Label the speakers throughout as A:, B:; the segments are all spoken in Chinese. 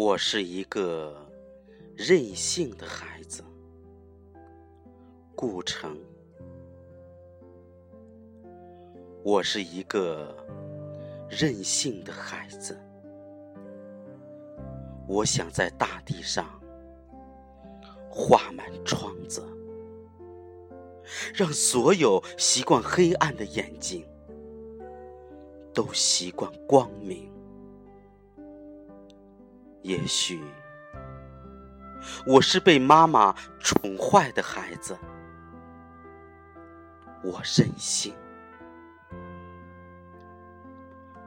A: 我是一个任性的孩子，顾城。我是一个任性的孩子，我想在大地上画满窗子，让所有习惯黑暗的眼睛都习惯光明。也许我是被妈妈宠坏的孩子，我任性。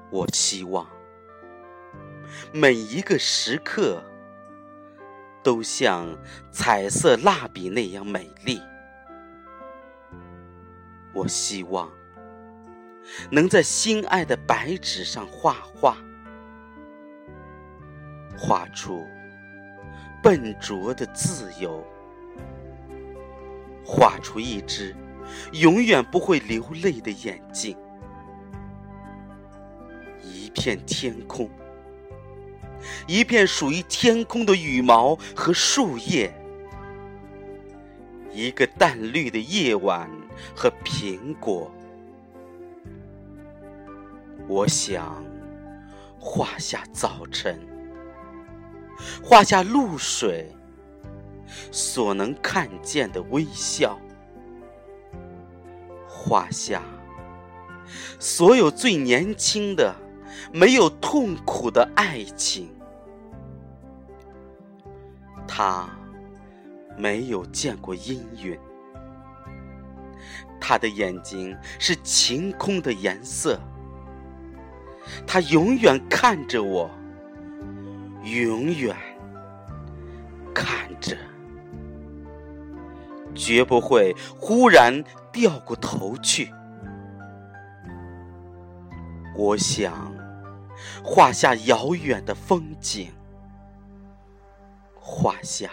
A: 我希望每一个时刻都像彩色蜡笔那样美丽。我希望能在心爱的白纸上画画。画出笨拙的自由，画出一只永远不会流泪的眼睛，一片天空，一片属于天空的羽毛和树叶，一个淡绿的夜晚和苹果。我想画下早晨。画下露水所能看见的微笑，画下所有最年轻的、没有痛苦的爱情。他没有见过阴云，他的眼睛是晴空的颜色，他永远看着我。永远看着，绝不会忽然掉过头去。我想画下遥远的风景，画下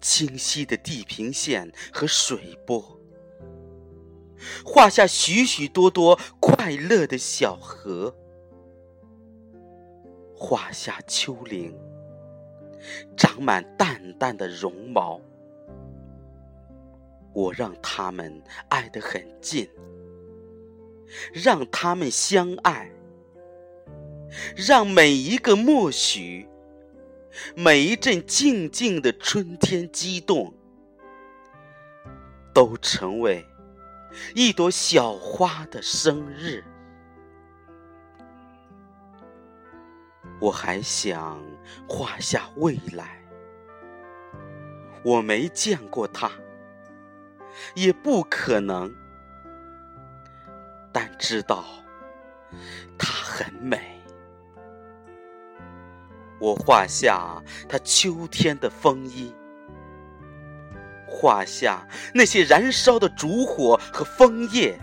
A: 清晰的地平线和水波，画下许许多多快乐的小河。画下丘陵，长满淡淡的绒毛。我让他们挨得很近，让他们相爱，让每一个默许，每一阵静静的春天激动，都成为一朵小花的生日。我还想画下未来，我没见过它，也不可能，但知道它很美。我画下它秋天的风衣，画下那些燃烧的烛火和枫叶。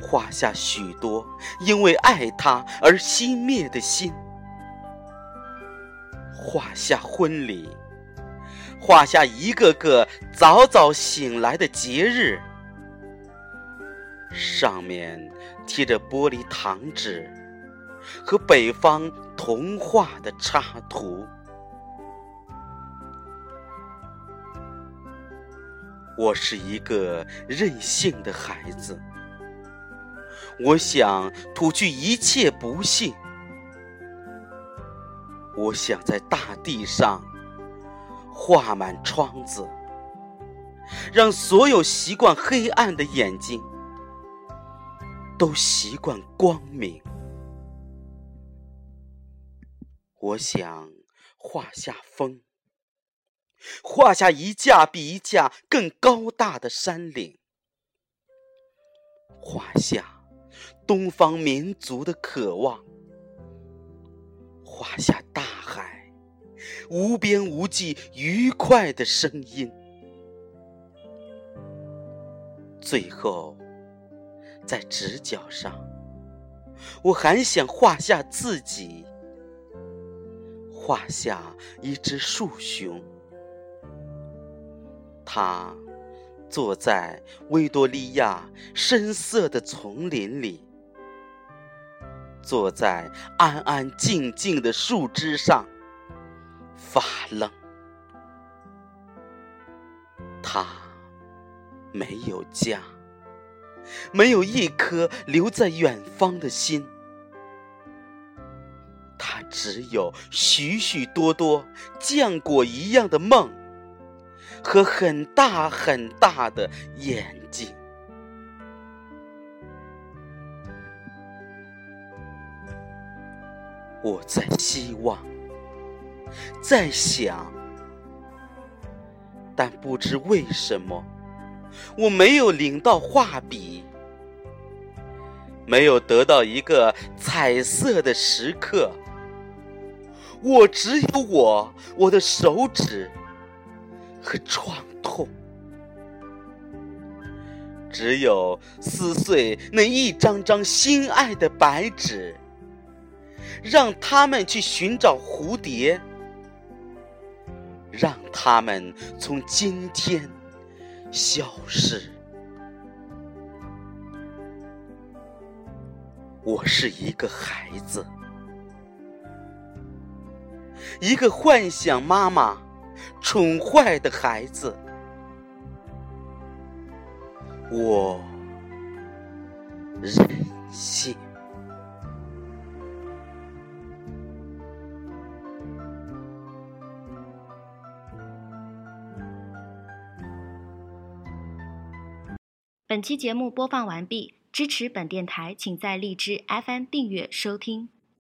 A: 画下许多因为爱他而熄灭的心，画下婚礼，画下一个个早早醒来的节日，上面贴着玻璃糖纸和北方童话的插图。我是一个任性的孩子。我想吐去一切不幸，我想在大地上画满窗子，让所有习惯黑暗的眼睛都习惯光明。我想画下风，画下一架比一架更高大的山岭，画下。东方民族的渴望，画下大海无边无际愉快的声音。最后，在直角上，我还想画下自己，画下一只树熊，它坐在维多利亚深色的丛林里。坐在安安静静的树枝上发愣。他没有家，没有一颗留在远方的心，他只有许许多多浆果一样的梦和很大很大的眼睛。我在希望，在想，但不知为什么，我没有领到画笔，没有得到一个彩色的时刻。我只有我，我的手指和创痛，只有撕碎那一张张心爱的白纸。让他们去寻找蝴蝶，让他们从今天消失。我是一个孩子，一个幻想妈妈宠坏的孩子。我任性。
B: 本期节目播放完毕，支持本电台，请在荔枝 FM 订阅收听。